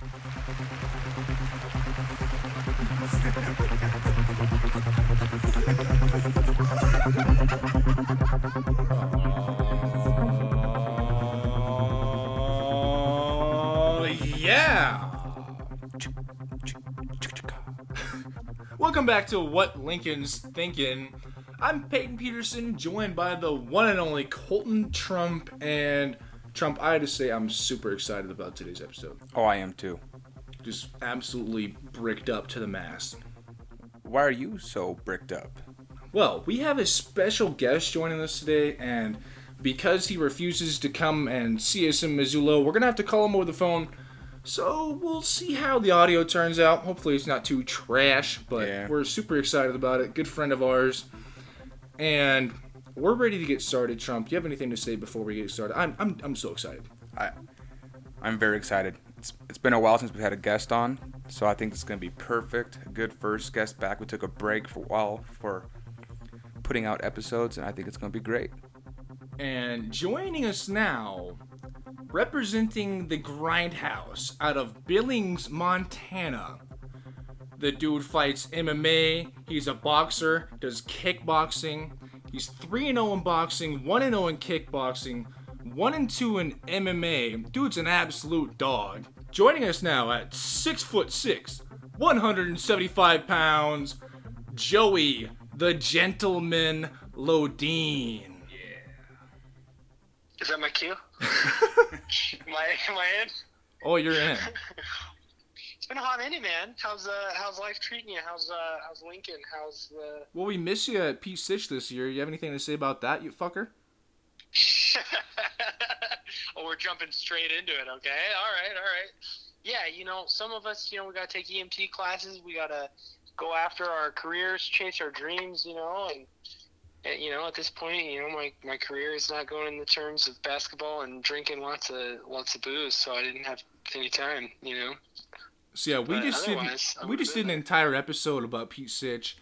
Oh, yeah. Welcome back to What Lincoln's Thinking. I'm Peyton Peterson, joined by the one and only Colton Trump. And Trump, I had to say, I'm super excited about today's episode. Oh, I am too. Just absolutely bricked up to the mast. Why are you so bricked up? Well, we have a special guest joining us today, and because he refuses to come and see us in Missoula, we're gonna have to call him over the phone. So we'll see how the audio turns out. Hopefully, it's not too trash, but Yeah. we're super excited about it. Good friend of ours, and we're ready to get started. Trump, do you have anything to say before we get started? I'm I'm, I'm so excited. I, I'm very excited. It's, it's been a while since we had a guest on, so I think it's gonna be perfect. A good first guest back. We took a break for a while for putting out episodes, and I think it's gonna be great. And joining us now, representing the Grindhouse out of Billings, Montana. The dude fights MMA, he's a boxer, does kickboxing. He's 3 0 in boxing, 1 0 in kickboxing, 1 2 in MMA. Dude's an absolute dog. Joining us now at 6 foot 6, 175 pounds, Joey the Gentleman Lodine. Yeah. Is that my cue? am I in? Oh, you're in. Been a hot minute, man. How's uh how's life treating you? How's uh how's Lincoln? How's the Well, we miss you at Pete Stitch this year. You have anything to say about that, you fucker? Oh, we're jumping straight into it, okay? All right, all right. Yeah, you know, some of us, you know, we gotta take EMT classes. We gotta go after our careers, chase our dreams, you know, and, and you know, at this point, you know, my, my career is not going in the terms of basketball and drinking lots of lots of booze, so I didn't have any time, you know. So yeah, we But just did we just did an entire episode about Pete Stitch,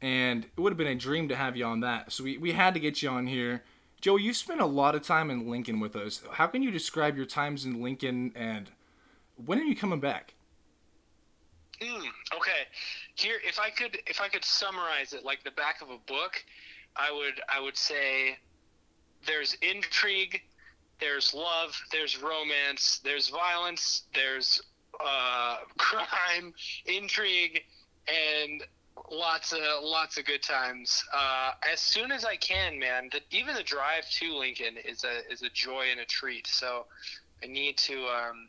and it would have been a dream to have you on that. So we, we had to get you on here. Joe, you spent a lot of time in Lincoln with us. How can you describe your times in Lincoln and when are you coming back? Mm, okay. Here, if I could, if I could summarize it like the back of a book, I would, I would say, there's intrigue, there's love, there's romance, there's violence, there's uh, crime, intrigue, and lots of lots of good times. Uh, as soon as I can, man. The, even the drive to Lincoln is a is a joy and a treat. So I need to um,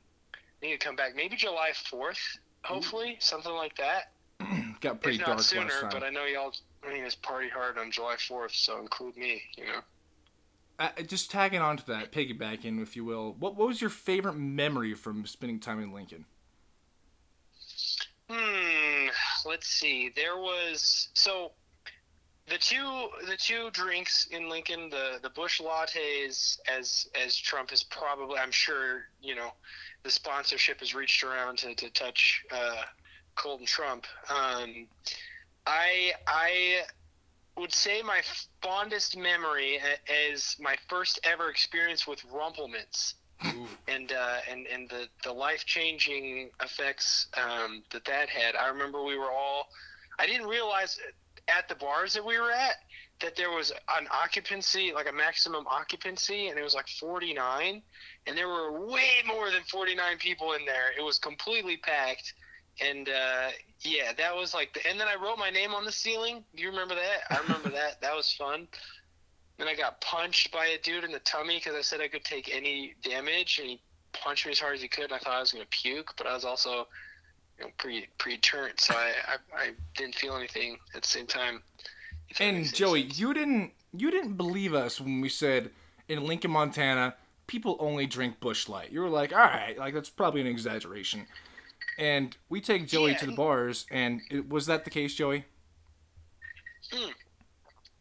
need to come back. Maybe July fourth, hopefully, something like that. Got pretty if dark not sooner, last time. but I know y'all. I mean, it's party hard on July fourth, so include me. You know. Uh, just tagging on to that, piggybacking, if you will. What what was your favorite memory from spending time in Lincoln? Hmm. Let's see. There was so the two the two drinks in Lincoln, the the Busch lattes, as as Trump has probably, I'm sure, you know, the sponsorship has reached around to to touch uh, Colton Trump. Um, I I would say my fondest memory is my first ever experience with Rumple Minze and uh, and and the the life changing effects um, that that had. I remember we were all. I didn't realize at the bars that we were at that there was an occupancy, like a maximum occupancy, and it was like 49, and there were way more than 49 people in there. It was completely packed, and uh, yeah, that was like. The, and then I wrote my name on the ceiling. Do you remember that? I remember that. That was fun. Then I got punched by a dude in the tummy because I said I could take any damage, and he punched me as hard as he could. And I thought I was going to puke, but I was also you know, pre pre turnt, so I, I I didn't feel anything at the same time. And Joey, sense. you didn't you didn't believe us when we said in Lincoln, Montana, people only drink Busch Light. You were like, all right, like that's probably an exaggeration. And we take Joey Yeah. to the bars, and it, was that the case, Joey? Hmm.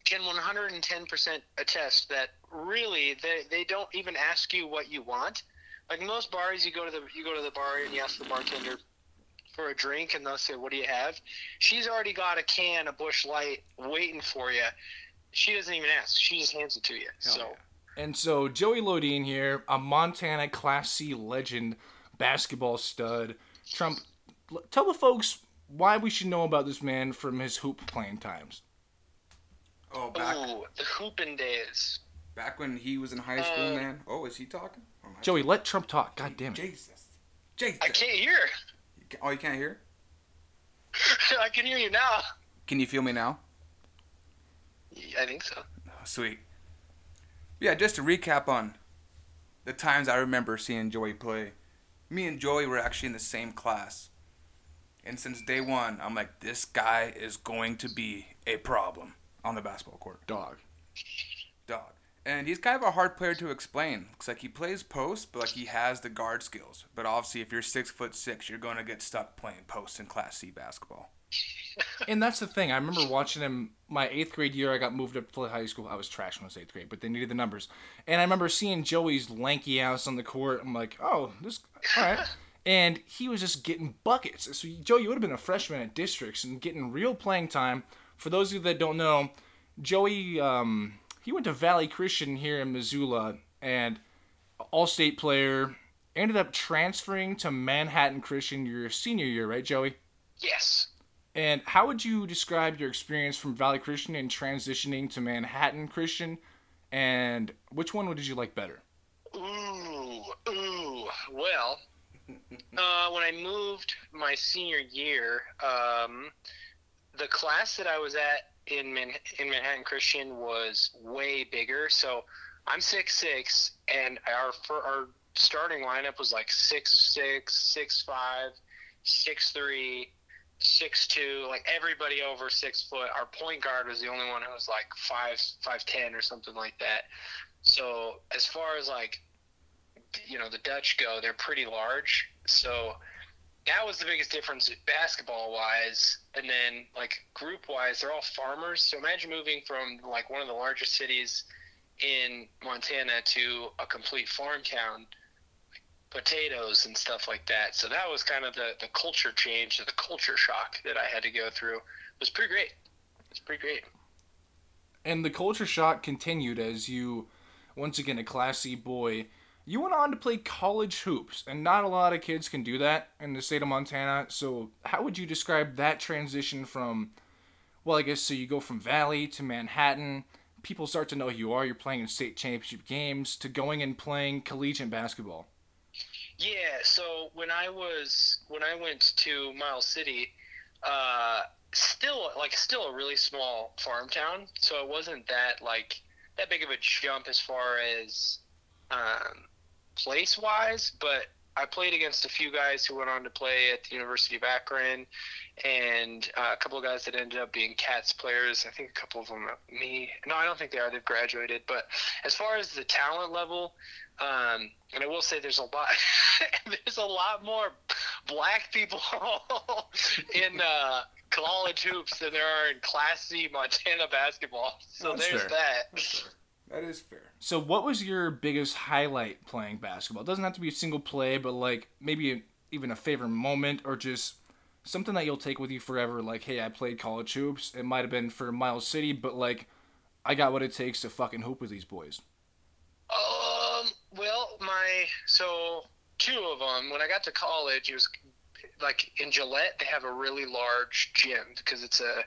Can 110% attest that really they, they don't even ask you what you want. Like most bars, you go to the you go to the bar and you ask the bartender for a drink, and they'll say, "What do you have?" She's already got a can of Busch Light waiting for you. She doesn't even ask; she just hands it to you. so And so Joey Lodine here, a Montana Class C legend, basketball stud. Trump, tell the folks why we should know about this man from his hoop playing times. Oh, back Ooh, the hooping days. back when he was in high school, Uh, man. Oh, is he talking? Or am I Joey, let Trump talk. God damn it. Jesus. Jesus. I can't hear. You ca- Oh, you can't hear? I can hear you now. Can you feel me now? I think so. Oh, sweet. Yeah, just to recap on the times I remember seeing Joey play. Me and Joey were actually in the same class. And since day one, I'm like, this guy is going to be a problem on the basketball court. Dog. Dog. And he's kind of a hard player to explain. Looks like he plays post, but like he has the guard skills. But obviously, if you're six foot six, you're going to get stuck playing post in Class C basketball. And that's the thing. I remember watching him my eighth grade year. I got moved up to high school. I was trash when I was eighth grade, but they needed the numbers. And I remember seeing Joey's lanky ass on the court. I'm like, oh, this all right. And he was just getting buckets. So Joe, you would have been a freshman at districts and getting real playing time. For those of you that don't know, Joey, um, he went to Valley Christian here in Missoula, and all-state player. Ended up transferring to Manhattan Christian your senior year, right, Joey? Yes. And how would you describe your experience from Valley Christian and transitioning to Manhattan Christian? And which one would you like better? Ooh, ooh. Well, uh, when I moved my senior year, um, the class that I was at in Man- in Manhattan Christian was way bigger. So I'm six six, and our our starting lineup was like six six, six five, six three, six two. Like everybody over six foot. Our point guard was the only one who was like five five ten or something like that. So as far as like you know the Dutch go, they're pretty large. So that was the biggest difference basketball wise. And then like group wise, they're all farmers. So imagine moving from like one of the largest cities in Montana to a complete farm town, like potatoes and stuff like that. So that was kind of the, the culture change, the culture shock that I had to go through. It was pretty great. It's pretty great. And the culture shock continued as you, once again, a classy boy, you went on to play college hoops. And not a lot of kids can do that in the state of Montana. So, how would you describe that transition from, well, I guess, so you go from Valley to Manhattan, people start to know who you are, you're playing in state championship games, to going and playing collegiate basketball? Yeah, so when I was when I went to Miles City, uh, still like still a really small farm town, so it wasn't that like that big of a jump as far as um, place wise, but I played against a few guys who went on to play at the University of Akron, and uh, a couple of guys that ended up being Cats players. I think a couple of them, me. No, I don't think they are. They've graduated. But as far as the talent level, um, and I will say there's a lot, there's a lot more black people in uh, college hoops than there are in Class C Montana basketball. So That's there's fair. that. That is fair. So, what was your biggest highlight playing basketball? It doesn't have to be a single play, but like maybe even a favorite moment or just something that you'll take with you forever. Like, hey, I played college hoops. It might have been for Miles City, but like, I got what it takes to fucking hoop with these boys. Um. Well, my so two of them. When I got to college, it was like in Gillette. They have a really large gym because it's a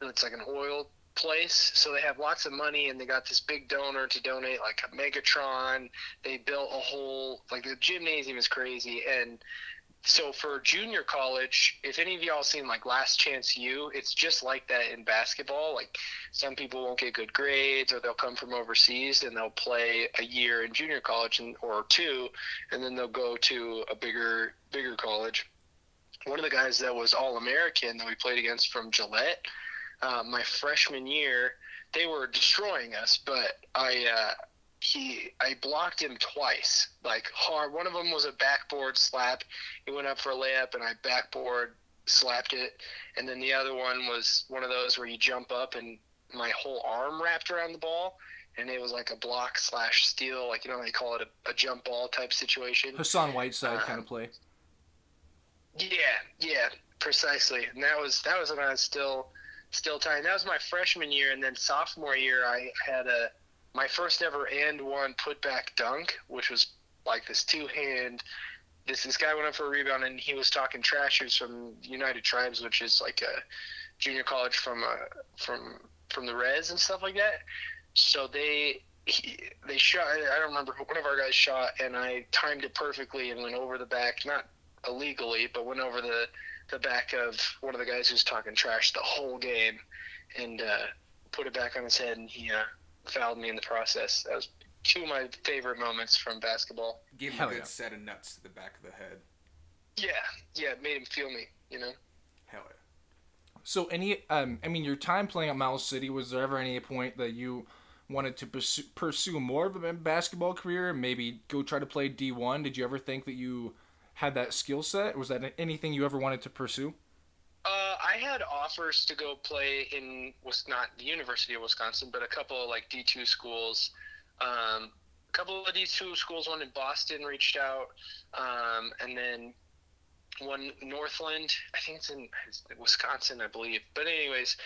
it's like an oil place. So they have lots of money, and they got this big donor to donate like a Megatron. They built a whole like the gymnasium is crazy, and so for junior college, if any of y'all seen like Last Chance U, it's just like that in basketball. Like some people won't get good grades, or they'll come from overseas and they'll play a year in junior college and, or two, and then they'll go to a bigger bigger college. One of the guys that was All American that we played against from Gillette, uh, my freshman year, they were destroying us, but I. Uh, he I blocked him twice, like hard. One of them was a backboard slap. He went up for a layup, and I backboard slapped it. And then the other one was one of those where you jump up and my whole arm wrapped around the ball, and it was like a block slash steal, like you know they call it a, a jump ball type situation. Hassan Whiteside kind of play. Yeah, yeah, precisely. And that was that was when I was still still tiny. That was my freshman year, and then sophomore year I had a my first ever and one put back dunk, which was like this two hand this this guy went up for a rebound and he was talking trash. He was from United Tribes, which is like a junior college from uh, from from the Res and stuff like that. So they he, they shot. I don't remember one of our guys shot, and I timed it perfectly and went over the back, not illegally, but went over the the back of one of the guys who's talking trash the whole game, and uh, put it back on his head, and he uh, fouled me in the process. That was two of my favorite moments from basketball. Give him Hell a good yeah. set of nuts to the back of the head. Yeah, yeah, it made him feel me. You know. Hell yeah. So any, um, I mean, your time playing at Miles City was there ever any point that you wanted to pursue, pursue more of a basketball career and maybe go try to play D one? Did you ever think that you had that skill set? Was that anything you ever wanted to pursue? Uh, I had offers to go play in was not the University of Wisconsin, but a couple of like D two schools. Um, a couple of D two schools. One in Boston reached out, um, and then one Northland. I think it's in Wisconsin, I believe. But anyways,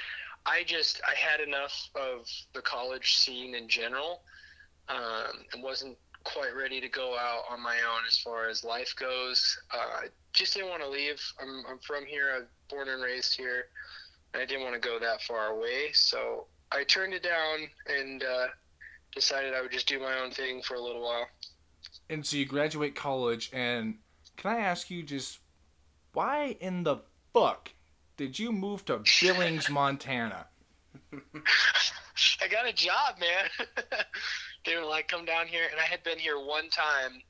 I just I had enough of the college scene in general, um, and wasn't quite ready to go out on my own as far as life goes. Uh, I just didn't want to leave. I'm, I'm from here. I'm born and raised here. And I didn't want to go that far away. So I turned it down and uh, decided I would just do my own thing for a little while. And so you graduate college, and can I ask you just why in the fuck did you move to Billings, Montana? I got a job, man. they were like, come down here. And I had been here one time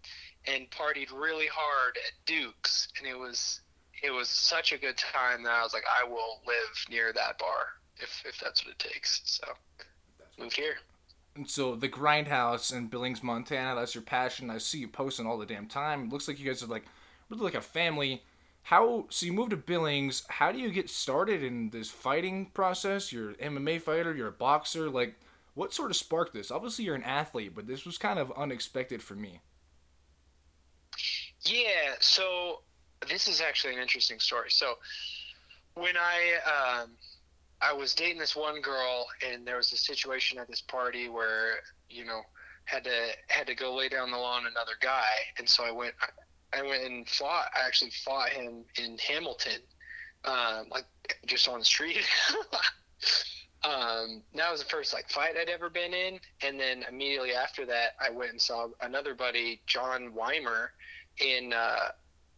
and partied really hard at Duke's. And it was it was such a good time that I was like, I will live near that bar if, if that's what it takes. So moved here. And so the Grindhouse in Billings, Montana, that's your passion. I see you posting all the damn time. It looks like you guys are like really like a family. How so you moved to Billings, how do you get started in this fighting process? You're an MMA fighter, you're a boxer, like what sort of sparked this? Obviously you're an athlete, but this was kind of unexpected for me. Yeah, so this is actually an interesting story. So when I um, I was dating this one girl, and there was a situation at this party where you know had to had to go lay down the law on another guy, and so I went I went and fought. I actually fought him in Hamilton, um, like just on the street. um, that was the first like fight I'd ever been in, and then immediately after that, I went and saw another buddy, John Weimer, in uh,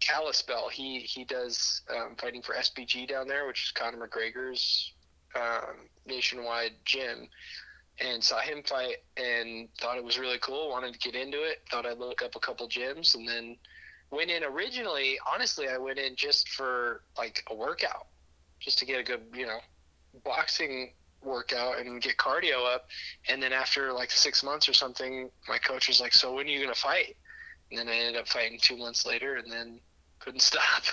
Kalispell. He he does um, fighting for SBG down there, which is Conor McGregor's um, nationwide gym. And saw him fight and thought it was really cool. Wanted to get into it. Thought I'd look up a couple gyms, and then went in originally. Honestly, I went in just for like a workout, just to get a good you know boxing workout and get cardio up. And then after like six months or something, my coach was like, "So when are you gonna fight?" And then I ended up fighting two months later, and then couldn't stop.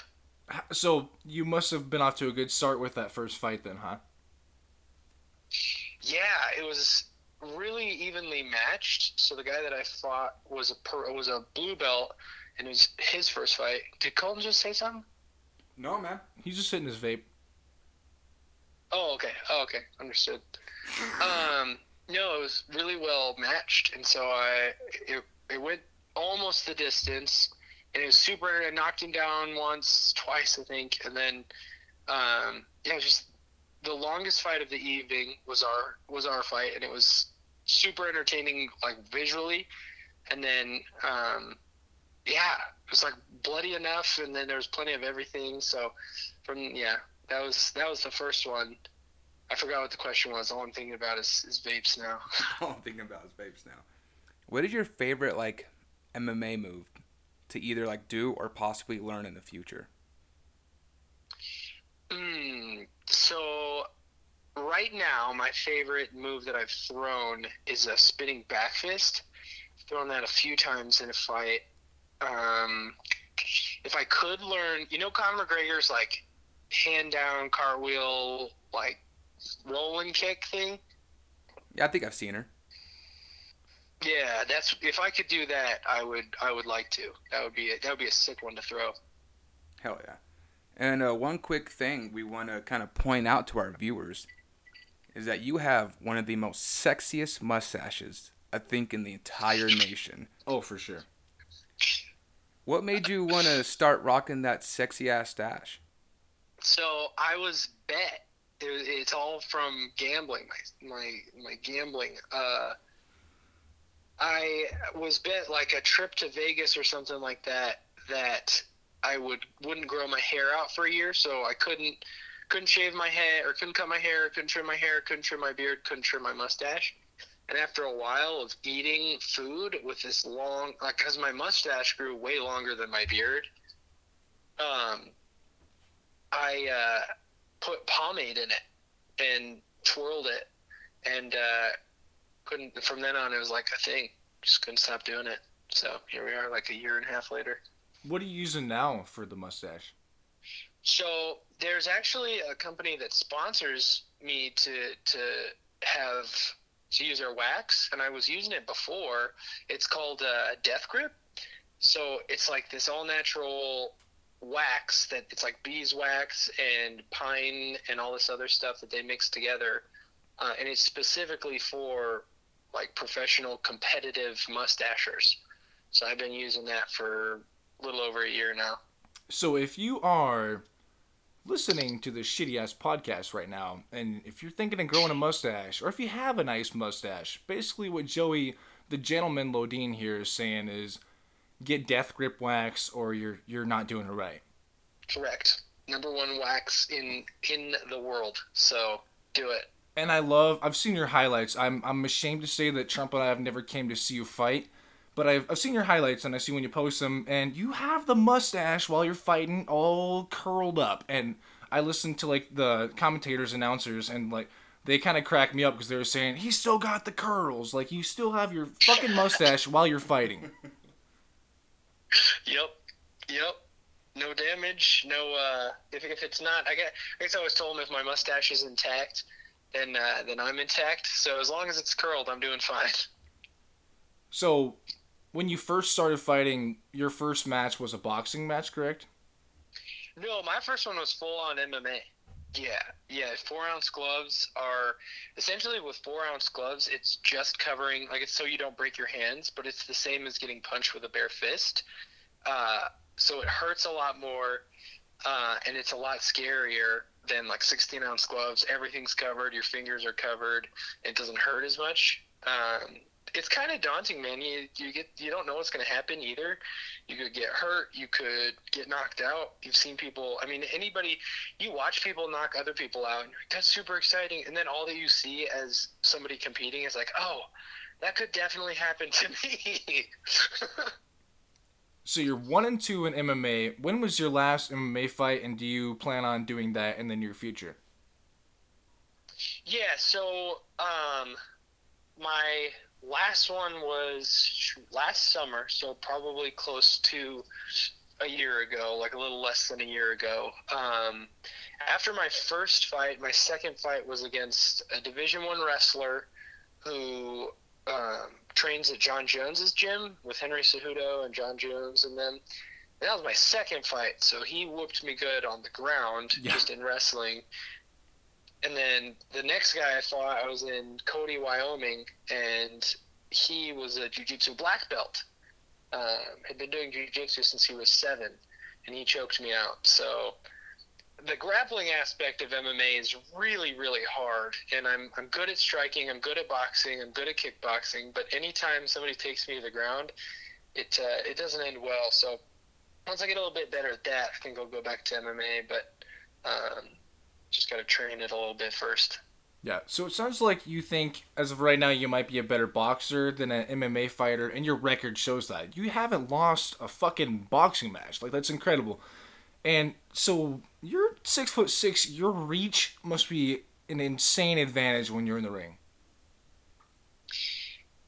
So you must have been off to a good start with that first fight then, huh? Yeah, it was really evenly matched. So the guy that I fought was a per, was a blue belt, and it was his first fight. Did Colton just say something? No, man. He's just hitting his vape. Oh, okay. Oh, okay. Understood. Um, no, it was really well matched, and so I it, it went almost the distance, and it was super. I knocked him down once, twice, I think, and then um, yeah, just the longest fight of the evening was our was our fight, and it was super entertaining, like visually, and then um, yeah, it was like bloody enough, and then there was plenty of everything. So from yeah, that was that was the first one. I forgot what the question was. All I'm thinking about is, is vapes now. All I'm thinking about is vapes now. What is your favorite like MMA move to either like do or possibly learn in the future? Mm, so right now, my favorite move that I've thrown is a spinning back fist. Thrown that a few times in a fight. Um, if I could learn, you know, Conor McGregor's like hand down cartwheel, like rolling kick thing. Yeah, I think I've seen her. Yeah, that's if I could do that, I would. I would like to. That would be a, that would be a sick one to throw. Hell yeah. And uh, one quick thing we want to kind of point out to our viewers is that you have one of the most sexiest mustaches I think in the entire nation. Oh, for sure. What made you want to start rocking that sexy ass stash? So I was bet. It, it's all from gambling. My my my gambling. Uh, I was bet like a trip to Vegas or something like that. That I would wouldn't grow my hair out for a year, so I couldn't couldn't shave my head or couldn't cut my hair, couldn't trim my hair, couldn't trim my beard, couldn't trim my mustache. And after a while of eating food with this long, like, because my mustache grew way longer than my beard, um, I uh, put pomade in it and twirled it, and uh, couldn't. From then on, it was like a thing. Just couldn't stop doing it. So here we are, like a year and a half later. What are you using now for the mustache? So there's actually a company that sponsors me to to have to use their wax, and I was using it before. It's called uh, Death Grip. So it's like this all natural wax that it's like beeswax and pine and all this other stuff that they mix together, uh, and it's specifically for like professional competitive mustachers. So I've been using that for a little over a year now. So if you are listening to this shitty ass podcast right now, and if you're thinking of growing a mustache, or if you have a nice mustache, basically what Joey, the gentleman Lodine here, is saying is get death grip wax, or you're you're not doing it right. Correct. Number one wax in in the world. So do it. And I love. I've seen your highlights. I'm I'm ashamed to say that Trump and I have never came to see you fight. But I've, I've seen your highlights and I see when you post them, and you have the mustache while you're fighting all curled up. And I listened to like the commentators, announcers, and like they kind of cracked me up because they were saying he still got the curls. Like you still have your fucking mustache while you're fighting. Yep. Yep. No damage. No. Uh, if, if it's not, I guess, I guess I always told him if my mustache is intact, then uh, then I'm intact. So as long as it's curled, I'm doing fine. So when you first started fighting, your first match was a boxing match, correct? No, my first one was full on MMA. Yeah, yeah. Four ounce gloves are essentially with four ounce gloves. It's just covering like it's so you don't break your hands, but it's the same as getting punched with a bare fist. Uh, so it hurts a lot more, uh, and it's a lot scarier than like 16 ounce gloves. Everything's covered. Your fingers are covered. It doesn't hurt as much. Um, it's kind of daunting, man. You you get you don't know what's going to happen either. You could get hurt. You could get knocked out. You've seen people. I mean, anybody. You watch people knock other people out, and like, that's super exciting. And then all that you see as somebody competing is like, oh, that could definitely happen to me. so you're one and two in MMA. When was your last MMA fight, and do you plan on doing that in the near future? Yeah. So um, my last one was last summer, so probably close to a year ago, like a little less than a year ago. Um, after my first fight, my second fight was against a Division One wrestler who um, trains at Jon Jones's gym with Henry Cejudo and Jon Jones and them. And that was my second fight, so he whooped me good on the ground, yeah. just in wrestling. And then the next guy I fought, I was in Cody, Wyoming, and he was a jiu-jitsu black belt. Um, had been doing jiu-jitsu since he was seven, and he choked me out. So the grappling aspect of MMA is really, really hard. And I'm, I'm good at striking. I'm good at boxing. I'm good at kickboxing. But anytime somebody takes me to the ground, it uh, it doesn't end well. So once I get a little bit better at that, I think I'll go back to MMA. But um, just got to train it a little bit first. Yeah, so it sounds like you think, as of right now, you might be a better boxer than an MMA fighter, and your record shows that. You haven't lost a fucking boxing match. Like, that's incredible. And so, you're six foot six, your reach must be an insane advantage when you're in the ring.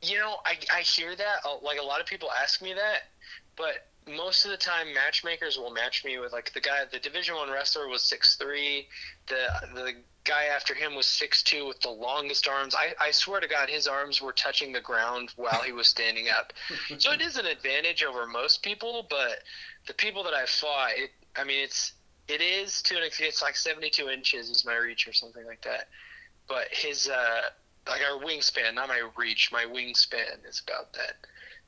You know, I, I hear that. Uh, like, a lot of people ask me that, but most of the time matchmakers will match me with like the guy the division one wrestler was six three the the guy after him was six two with the longest arms I, I swear to god his arms were touching the ground while he was standing up so it is an advantage over most people but the people that i fought it i mean it's it is to an extent it's like 72 inches is my reach or something like that but his uh like our wingspan not my reach my wingspan is about that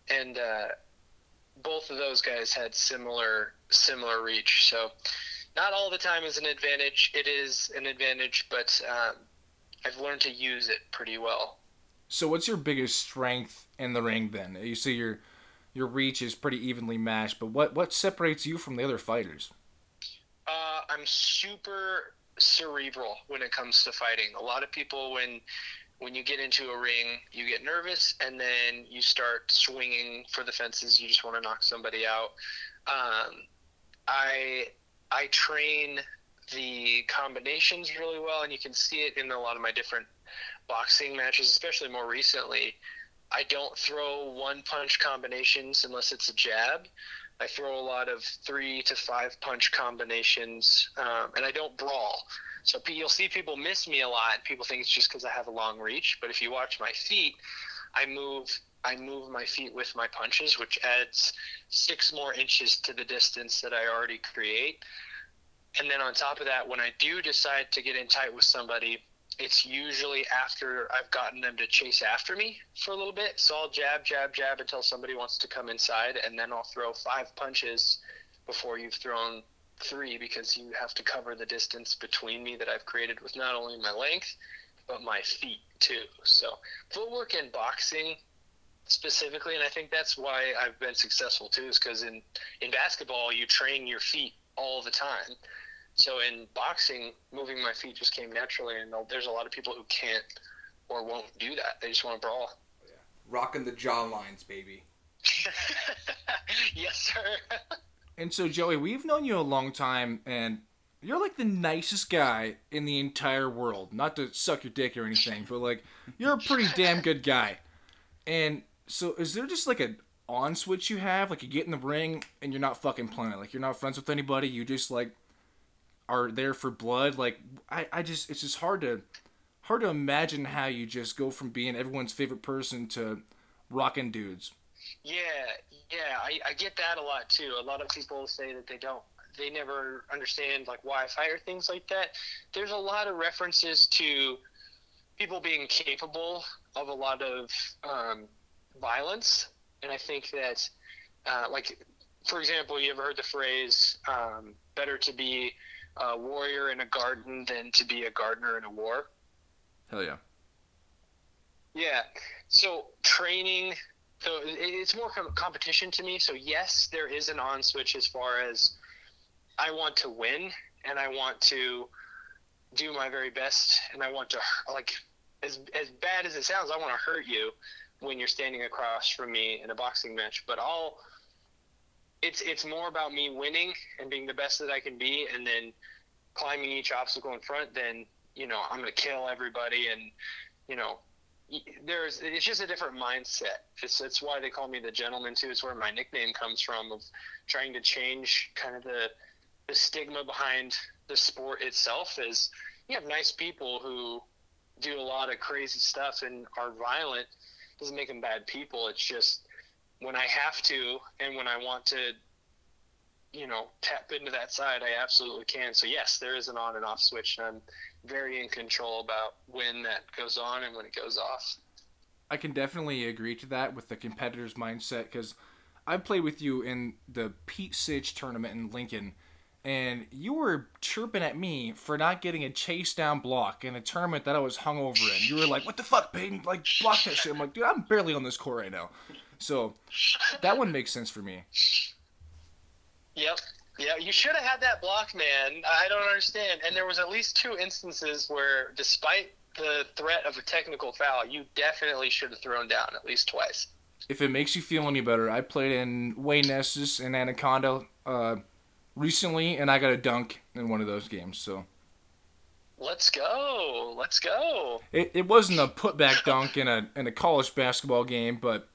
and uh both of those guys had similar similar reach. So not all the time is an advantage. It is an advantage, but um, I've learned to use it pretty well. So what's your biggest strength in the ring then? You see your your reach is pretty evenly matched, but what what separates you from the other fighters? Uh, I'm super cerebral when it comes to fighting. A lot of people when when you get into a ring, you get nervous and then you start swinging for the fences. You just want to knock somebody out. Um, I I train the combinations really well, and you can see it in a lot of my different boxing matches, especially more recently. I don't throw one punch combinations unless it's a jab. I throw a lot of three to five punch combinations, um, and I don't brawl. So you'll see people miss me a lot. People think it's just because I have a long reach, but if you watch my feet, I move I move my feet with my punches, which adds six more inches to the distance that I already create. And then on top of that, when I do decide to get in tight with somebody, it's usually after I've gotten them to chase after me for a little bit. So I'll jab, jab, jab until somebody wants to come inside, and then I'll throw five punches before you've thrown three because you have to cover the distance between me that I've created with not only my length, but my feet too. So footwork and boxing specifically, and I think that's why I've been successful too, is because in, in basketball, you train your feet all the time. So in boxing, moving my feet just came naturally, and there's a lot of people who can't or won't do that. They just want to brawl. Yeah. Rocking the jaw lines, baby. yes, sir. and so, Joey, we've known you a long time, and you're like the nicest guy in the entire world. Not to suck your dick or anything, but like you're a pretty damn good guy. And so, is there just like an on switch you have? Like you get in the ring and you're not fucking playing. Like you're not friends with anybody. You just like are there for blood. Like I, I just it's just hard to hard to imagine how you just go from being everyone's favorite person to rocking dudes. Yeah, yeah, I, I get that a lot too. A lot of people say that they don't they never understand like why I fire things like that. There's a lot of references to people being capable of a lot of um, violence, and I think that, uh, like, for example, you ever heard the phrase um, "better to be a warrior in a garden than to be a gardener in a war. Hell yeah. Yeah. So training, so it's more competition to me. So yes, there is an on switch as far as I want to win and I want to do my very best and I want to like as as bad as it sounds, I want to hurt you when you're standing across from me in a boxing match. But I'll it's it's more about me winning and being the best that I can be, and then climbing each obstacle in front. Then you know I'm gonna kill everybody, and you know there's it's just a different mindset. It's it's why they call me the gentleman too. It's where my nickname comes from of trying to change kind of the the stigma behind the sport itself. Is you have nice people who do a lot of crazy stuff and are violent doesn't make them bad people. It's just when I have to and when I want to, you know, tap into that side, I absolutely can. So yes, there is an on and off switch, and I'm very in control about when that goes on and when it goes off. I can definitely agree to that with the competitor's mindset because I played with you in the Pete Sitch tournament in Lincoln, and you were chirping at me for not getting a chase down block in a tournament that I was hungover in. You were like, "What the fuck, Peyton? Like, block that shit." I'm like, "Dude, I'm barely on this court right now." So that one makes sense for me. Yep. Yeah, you should have had that block, man. I don't understand. And there was at least two instances where, despite the threat of a technical foul, you definitely should have thrown down at least twice. If it makes you feel any better, I played in Wayne Estes and Anaconda uh, recently, and I got a dunk in one of those games. So. Let's go! Let's go! It, it wasn't a putback dunk in a in a college basketball game, but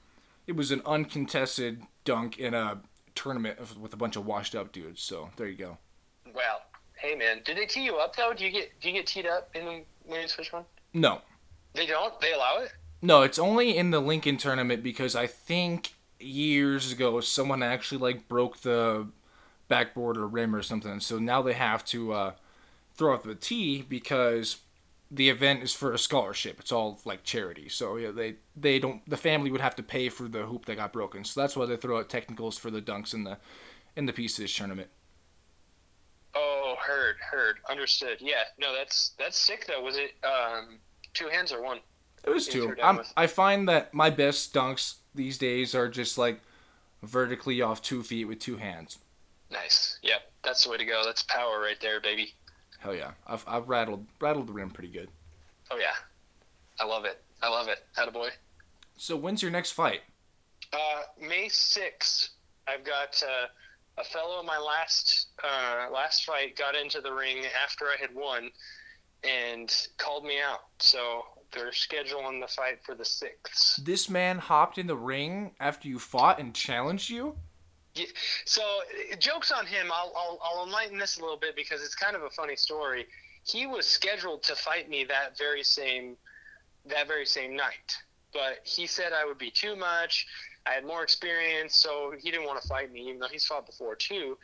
it was an uncontested dunk in a tournament with a bunch of washed up dudes. So there you go. Wow. Hey man, did they tee you up though? Do you get do you get teed up in the women's switch one? No. They don't. They allow it. No, it's only in the Lincoln tournament because I think years ago someone actually like broke the backboard or rim or something. So now they have to uh, throw out the tee because the event is for a scholarship. It's all like charity. So yeah, they they don't the family would have to pay for the hoop that got broken. So that's why they throw out technicals for the dunks in the in the pieces tournament. Oh, heard, heard, understood. Yeah, no, that's that's sick though. Was it um, two hands or one? It was two. I'm. I find that my best dunks these days are just like vertically off two feet with two hands. Nice. Yep, that's the way to go. That's power right there, baby. Hell yeah, I've, I've rattled rattled the rim pretty good. Oh yeah, I love it. I love it. Attaboy. So when's your next fight? Uh, May 6th, I've got uh, a fellow in my last uh, last fight got into the ring after I had won and called me out. So they're scheduling the fight for the 6th. This man hopped in the ring after you fought and challenged you. So uh, jokes on him. I'll, I'll, I'll enlighten this a little bit because it's kind of a funny story. He was scheduled to fight me that very same that very same night, but he said I would be too much. I had more experience, so he didn't want to fight me, even though he's fought before too.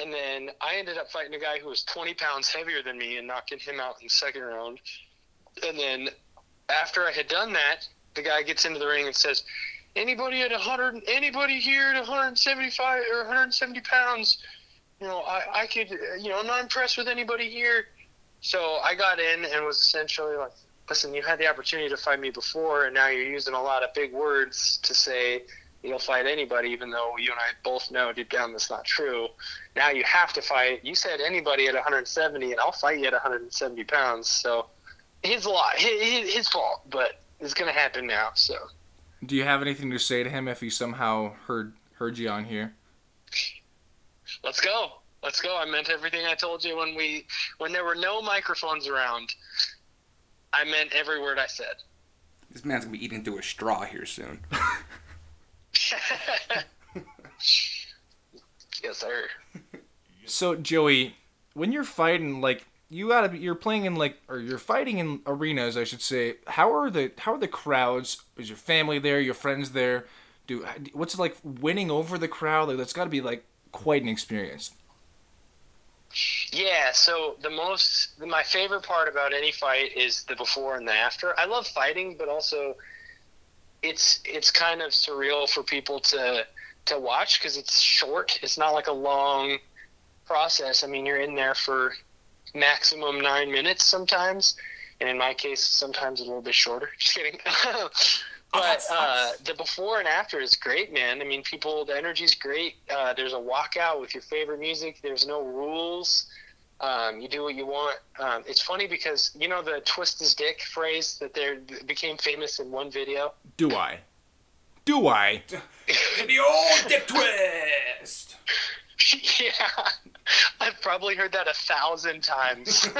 And then I ended up fighting a guy who was 20 pounds heavier than me and knocking him out in the second round. And then after I had done that, the guy gets into the ring and says, anybody at 100 anybody here at 175 or 170 pounds you know i i could you know i'm not impressed with anybody here. So i got in and was essentially like listen you had the opportunity to fight me before and now you're using a lot of big words to say you'll fight anybody even though you and i both know deep down that's not true. Now you have to fight. You said anybody at 170 and i'll fight you at 170 pounds. So his lot his, his fault but it's gonna happen now so Do you have anything to say to him if he somehow heard heard you on here? Let's go. Let's go. I meant everything I told you when we when there were no microphones around. I meant every word I said. This man's gonna be eating through a straw here soon. yes, sir. So Joey, when you're fighting, like you gotta be, you're playing in like or you're fighting in arenas, I should say. How are the how are the crowds? Is your family there? Your friends there? Do what's it like winning over the crowd? Like that's got to be like quite an experience. Yeah, so the most my favorite part about any fight is the before and the after. I love fighting, but also it's it's kind of surreal for people to to watch because it's short. It's not like a long process. I mean, you're in there for maximum nine minutes sometimes, and in my case, sometimes a little bit shorter. Just kidding. but uh, the before and after is great, man. I mean, people, the energy's great. Uh, there's a walkout with your favorite music. There's no rules. Um, you do what you want. Um, it's funny because you know the "twist his dick" phrase that they became famous in one video. Do I? Do I? the old dick twist. yeah, I've probably heard that a thousand times.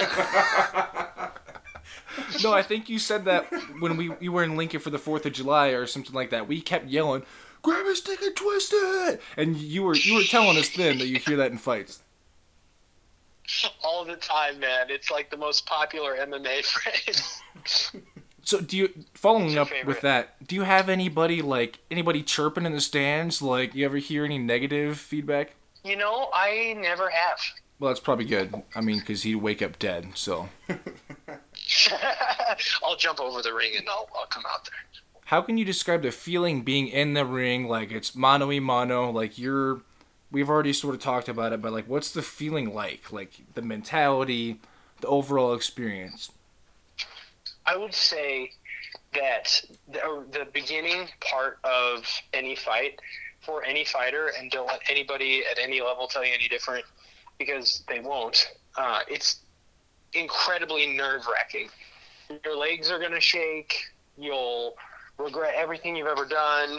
No, I think you said that when we you were in Lincoln for the Fourth of July or something like that. We kept yelling, "Grab his dick and twist it!" And you were you were telling us then that you hear that in fights. all the time, man. It's like the most popular MMA phrase. So do you following your up with that? Do you have anybody like anybody chirping in the stands? Like you ever hear any negative feedback? You know, I never have. Well, that's probably good. I mean, because he'd wake up dead. So I'll jump over the ring and I'll, I'll come out there. how can you describe the feeling being in the ring? Like it's mano y mano. Like you're. We've already sort of talked about it, but like, what's the feeling like? Like the mentality, the overall experience. I would say that the, the beginning part of any fight for any fighter, and don't let anybody at any level tell you any different because they won't. Uh, it's incredibly nerve wracking. Your legs are going to shake. You'll regret everything you've ever done.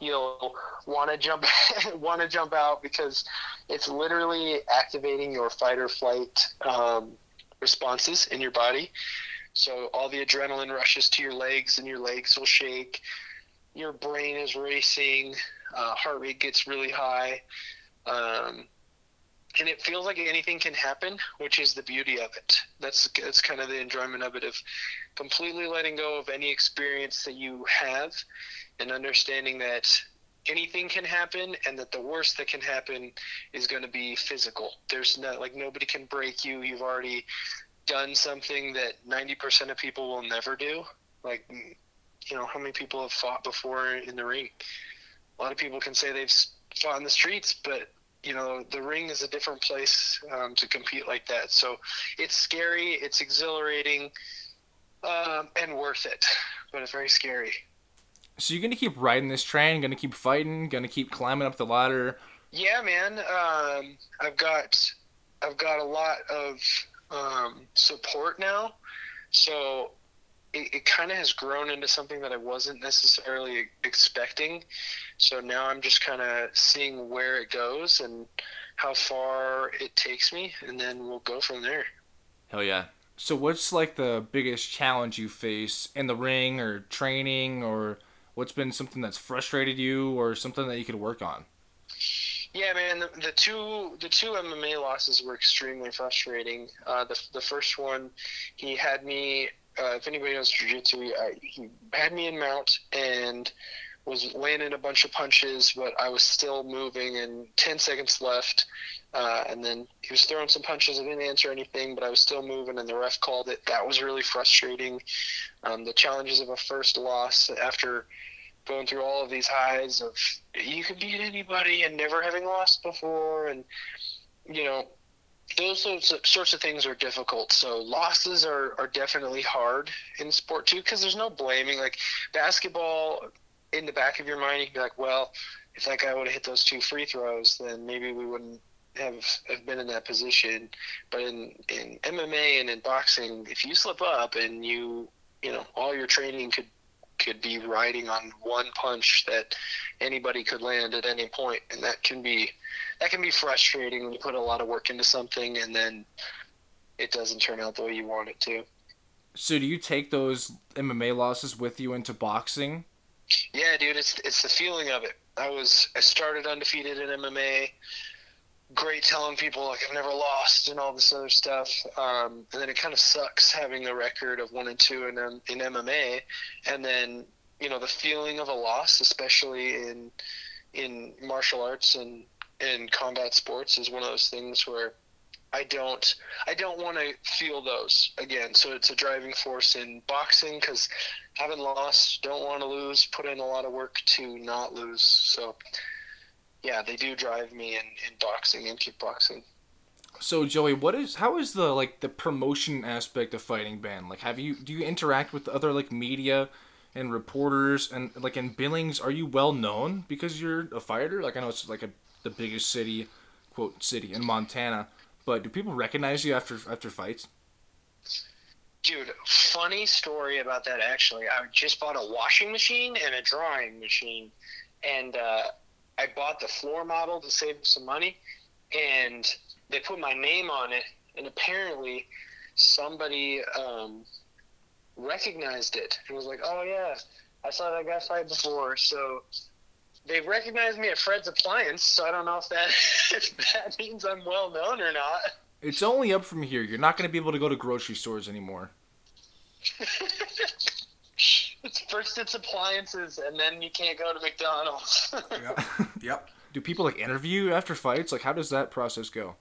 You'll want to jump, want to jump out because it's literally activating your fight or flight um, responses in your body. So all the adrenaline rushes to your legs, and your legs will shake. Your brain is racing. Uh, heart rate gets really high, um, and it feels like anything can happen, which is the beauty of it. That's that's kind of the enjoyment of it of completely letting go of any experience that you have, and understanding that anything can happen, and that the worst that can happen is going to be physical. There's no like nobody can break you. You've already done something that 90% of people will never do. Like, you know, how many people have fought before in the ring? A lot of people can say they've fought in the streets, but you know, the ring is a different place um, to compete like that. So it's scary, it's exhilarating, um, and worth it, but it's very scary. So you're gonna keep riding this train, gonna keep fighting, gonna keep climbing up the ladder. Yeah, man. Um, I've got I've got a lot of um, support now, so it, it kind of has grown into something that I wasn't necessarily expecting. So now I'm just kind of seeing where it goes and how far it takes me, and then we'll go from there. Hell yeah. So what's like the biggest challenge you face in the ring or training or what's been something that's frustrated you or something that you could work on? Yeah, man. The, the two the two MMA losses were extremely frustrating. Uh, the the first one, he had me. Uh, if anybody knows jiu-jitsu, he had me in mount and was landing a bunch of punches, but I was still moving, and 10 seconds left. Uh, and then he was throwing some punches. I didn't answer anything, but I was still moving, and the ref called it. That was really frustrating. Um, the challenges of a first loss after going through all of these highs of you can beat anybody and never having lost before, and you know those sorts of, sorts of things are difficult. So losses are, are definitely hard in sport too because there's no blaming. Like basketball, in the back of your mind, you can be like, well, if that guy would have hit those two free throws, then maybe we wouldn't have, have been in that position. But in, in MMA and in boxing, if you slip up and you, you know, all your training could could be riding on one punch that anybody could land at any point, and that can be that can be frustrating when you put a lot of work into something and then it doesn't turn out the way you want it to. So do you take those MMA losses with you into boxing? Yeah, dude, it's it's the feeling of it. I was I started undefeated in MMA. Great telling people like I've never lost and all this other stuff. Um, and then it kind of sucks having a record of one and two in in MMA, and then you know the feeling of a loss, especially in in martial arts and in combat sports, is one of those things where I don't I don't want to feel those again. So it's a driving force in boxing because haven't lost, don't want to lose, put in a lot of work to not lose. So yeah, they do drive me in, in boxing and kickboxing. So Joey, what is how is the like the promotion aspect of fighting band? Like have you do you interact with other like media and reporters and like in Billings are you well known because you're a fighter? Like I know it's like a the biggest city quote city in Montana, but do people recognize you after after fights? Dude, funny story about that actually. I just bought a washing machine and a drawing machine, and uh, I bought the floor model to save some money, and they put my name on it, and apparently somebody um, recognized it and was like, "Oh yeah, I saw that guy fight before." So they recognized me at Fred's Appliance. So I don't know if that if that means I'm well known or not. It's only up from here. You're not going to be able to go to grocery stores anymore. it's first it's appliances, and then you can't go to McDonald's. yep. Yep. Do people like interview after fights? Like, how does that process go?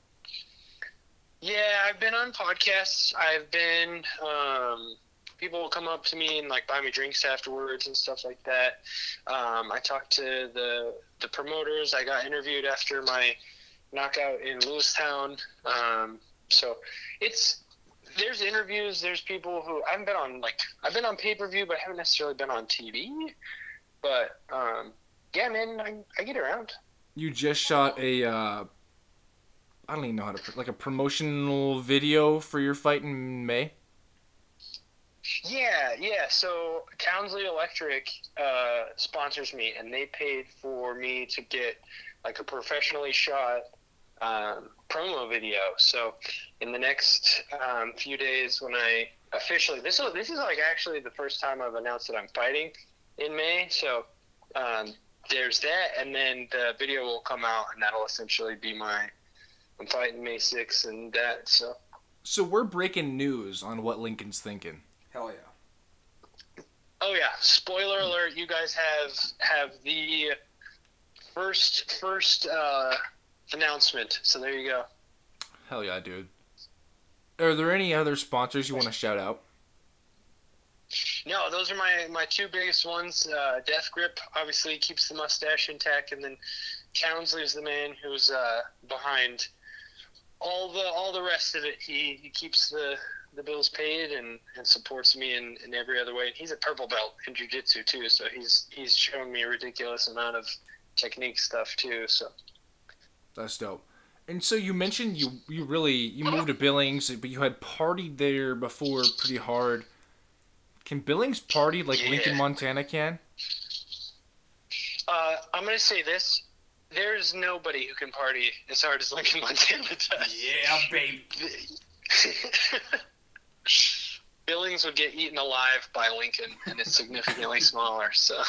Yeah, I've been on podcasts. I've been. Um, people will come up to me and like buy me drinks afterwards and stuff like that. Um, I talked to the the promoters. I got interviewed after my knockout in Lewistown. Um, so it's there's interviews. There's people who I haven't been on like I've been on pay per view, but I haven't necessarily been on TV. But um, yeah, man, I, I get around. You just shot a uh, I don't even know how to like a promotional video for your fight in May. Yeah, yeah. So Townsley Electric uh, sponsors me, and they paid for me to get like a professionally shot um, promo video. So in the next um, few days, when I officially this is this is like actually the first time I've announced that I'm fighting in May. So um, there's that, and then the video will come out, and that'll essentially be my I'm fighting May 6th and that. So. So we're breaking news on what Lincoln's thinking. Hell yeah. Oh yeah! Spoiler alert! You guys have have the first first uh, announcement. So there you go. Hell yeah, dude. Are there any other sponsors you want to shout out? No, those are my my two biggest ones. Uh, Death Grip obviously keeps the mustache intact, and then Townsley is the man who's uh, behind all the all the rest of it. He, he keeps the the bills paid and, and supports me in, in every other way. He's a purple belt in jiu-jitsu too, so he's he's showing me a ridiculous amount of technique stuff too. So That's dope. And so you mentioned you you really you moved to Billings, but you had partied there before pretty hard. Can Billings party like Yeah. Lincoln, Montana can? uh, I'm gonna say this: there's nobody who can party as hard as Lincoln Montana does. Yeah, baby. Billings would get eaten alive by Lincoln, and it's significantly smaller. So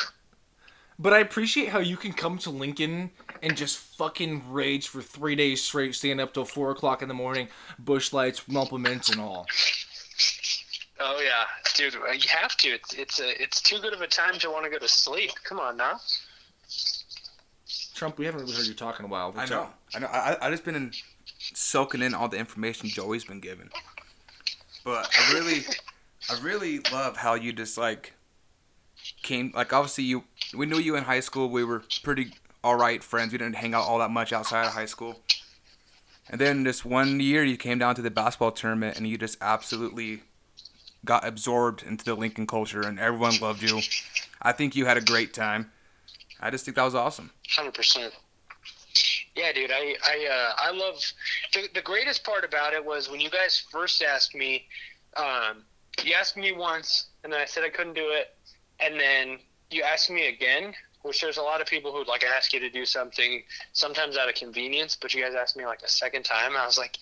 But I appreciate how you can come to Lincoln and just fucking rage for three days straight, staying up till four o'clock in the morning, Busch lights, Rumple Minzes, and all. Oh yeah, dude, uh, you have to. It's it's a it's too good of a time to want to go to sleep. Come on now. Trump, we haven't really heard you talk in a while. I What's know. up? I know. I, I just been in, soaking in all the information Joey's been given. But I really, I really love how you just like came. Like obviously you, we knew you in high school. We were pretty all right friends. We didn't hang out all that much outside of high school. And then this one year you came down to the basketball tournament and you just absolutely got absorbed into the Lincoln culture and everyone loved you. I think you had a great time. I just think that was awesome. Hundred percent. Yeah, dude. I I uh, I love the the greatest part about it was when you guys first asked me. Um, you asked me once, and then I said I couldn't do it, and then you asked me again. Which there's a lot of people who'd like ask you to do something sometimes out of convenience, but you guys asked me like a second time, I was like,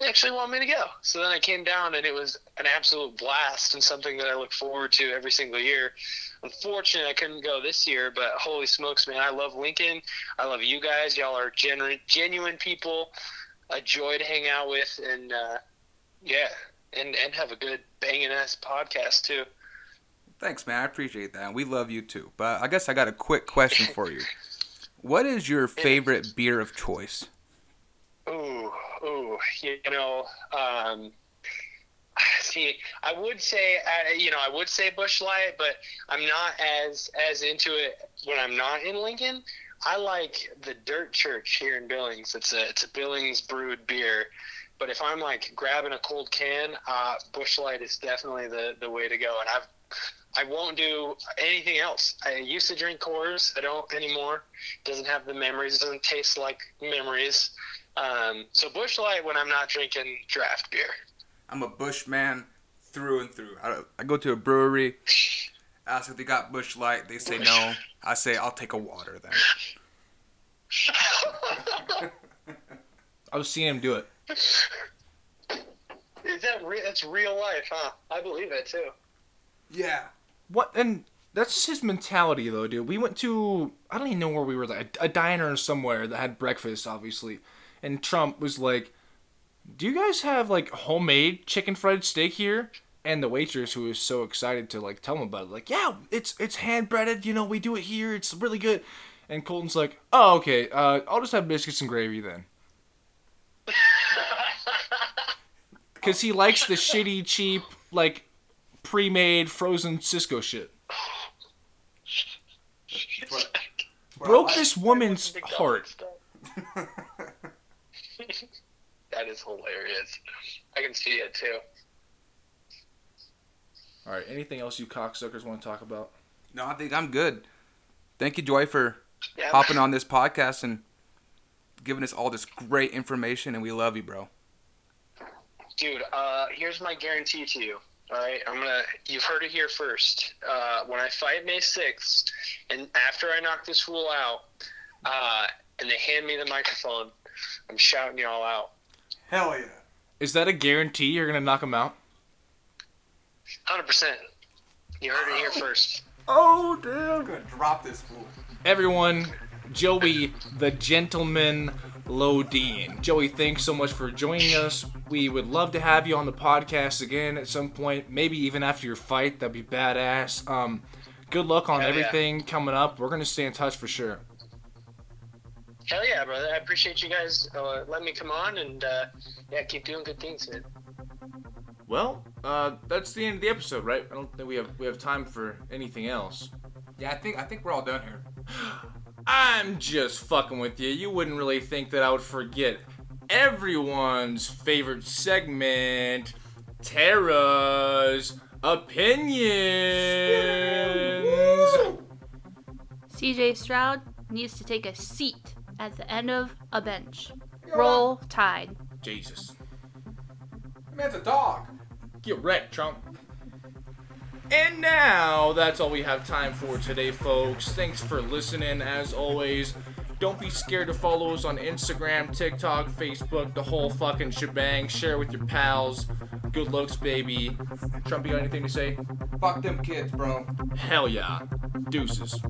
"You actually want me to go?" So then I came down, and it was an absolute blast and something that I look forward to every single year. Unfortunately, I couldn't go this year, but holy smokes, man! I love Lincoln. I love you guys. Y'all are genuine, genuine people. A joy to hang out with, and uh, yeah, and and have a good banging ass podcast too. Thanks, man. I appreciate that. We love you too. But I guess I got a quick question for you. What is your favorite beer of choice? Ooh, you know, um, see, I would say, uh, you know, I would say Busch Light, but I'm not as as into it when I'm not in Lincoln. I like the Dirt Church here in Billings. It's a it's a Billings brewed beer. But if I'm like grabbing a cold can, uh, Busch Light is definitely the the way to go. And I've I won't do anything else. I used to drink Coors. I don't anymore. doesn't have the memories. Doesn't taste like memories. Um, so Busch Light when I'm not drinking draft beer. I'm a Busch man through and through. I, I go to a brewery, ask if they got Busch Light. They say no. I say I'll take a water then. I was seeing him do it. Is that re- that's real life, huh? I believe it too. Yeah. What and that's just his mentality though, dude. We went to I don't even know where we were like a, a diner somewhere that had breakfast, obviously. And Trump was like, Do you guys have like homemade chicken fried steak here? And the waitress who was so excited to like tell him about it, like, yeah, it's it's hand breaded, you know, we do it here, it's really good. And Colton's like, Oh, okay, uh, I'll just have biscuits and gravy then. Cause he likes the shitty, cheap, like pre-made frozen Sysco shit. Broke this woman's heart. that is hilarious. I can see it too. All right. Anything else you cocksuckers want to talk about? No, I think I'm good. Thank you, Joy, for Yeah. hopping on this podcast and giving us all this great information. And we love you, bro. Dude, uh, here's my guarantee to you. All right, I'm gonna. You've heard it here first. Uh, when I fight May 6th, and after I knock this fool out, uh, and they hand me the microphone, I'm shouting y'all out. Hell yeah. Is that a guarantee you're gonna knock him out? Hundred percent. You heard it here first. Oh damn! I'm gonna drop this fool. Everyone, Joey, the gentleman Lodine. Joey, thanks so much for joining us. We would love to have you on the podcast again at some point, maybe even after your fight. That'd be badass. Um, good luck on Hell yeah. everything coming up. We're gonna stay in touch for sure. Hell yeah, brother! I appreciate you guys uh, letting me come on, and uh, yeah, keep doing good things, man. Well, uh, that's the end of the episode, right? I don't think we have we have time for anything else. Yeah, I think I think we're all done here. I'm just fucking with you. You wouldn't really think that I would forget everyone's favorite segment, Tara's opinions. CJ Stroud needs to take a seat at the end of a bench. Roll Tide. Jesus. Man's a dog. Get wrecked, Trump. And now, that's all we have time for today, folks. Thanks for listening, as always. Don't be scared to follow us on Instagram, TikTok, Facebook, the whole fucking shebang. Share with your pals. Good looks, baby. Trump, you got anything to say? Fuck them kids, bro. Hell yeah. Deuces.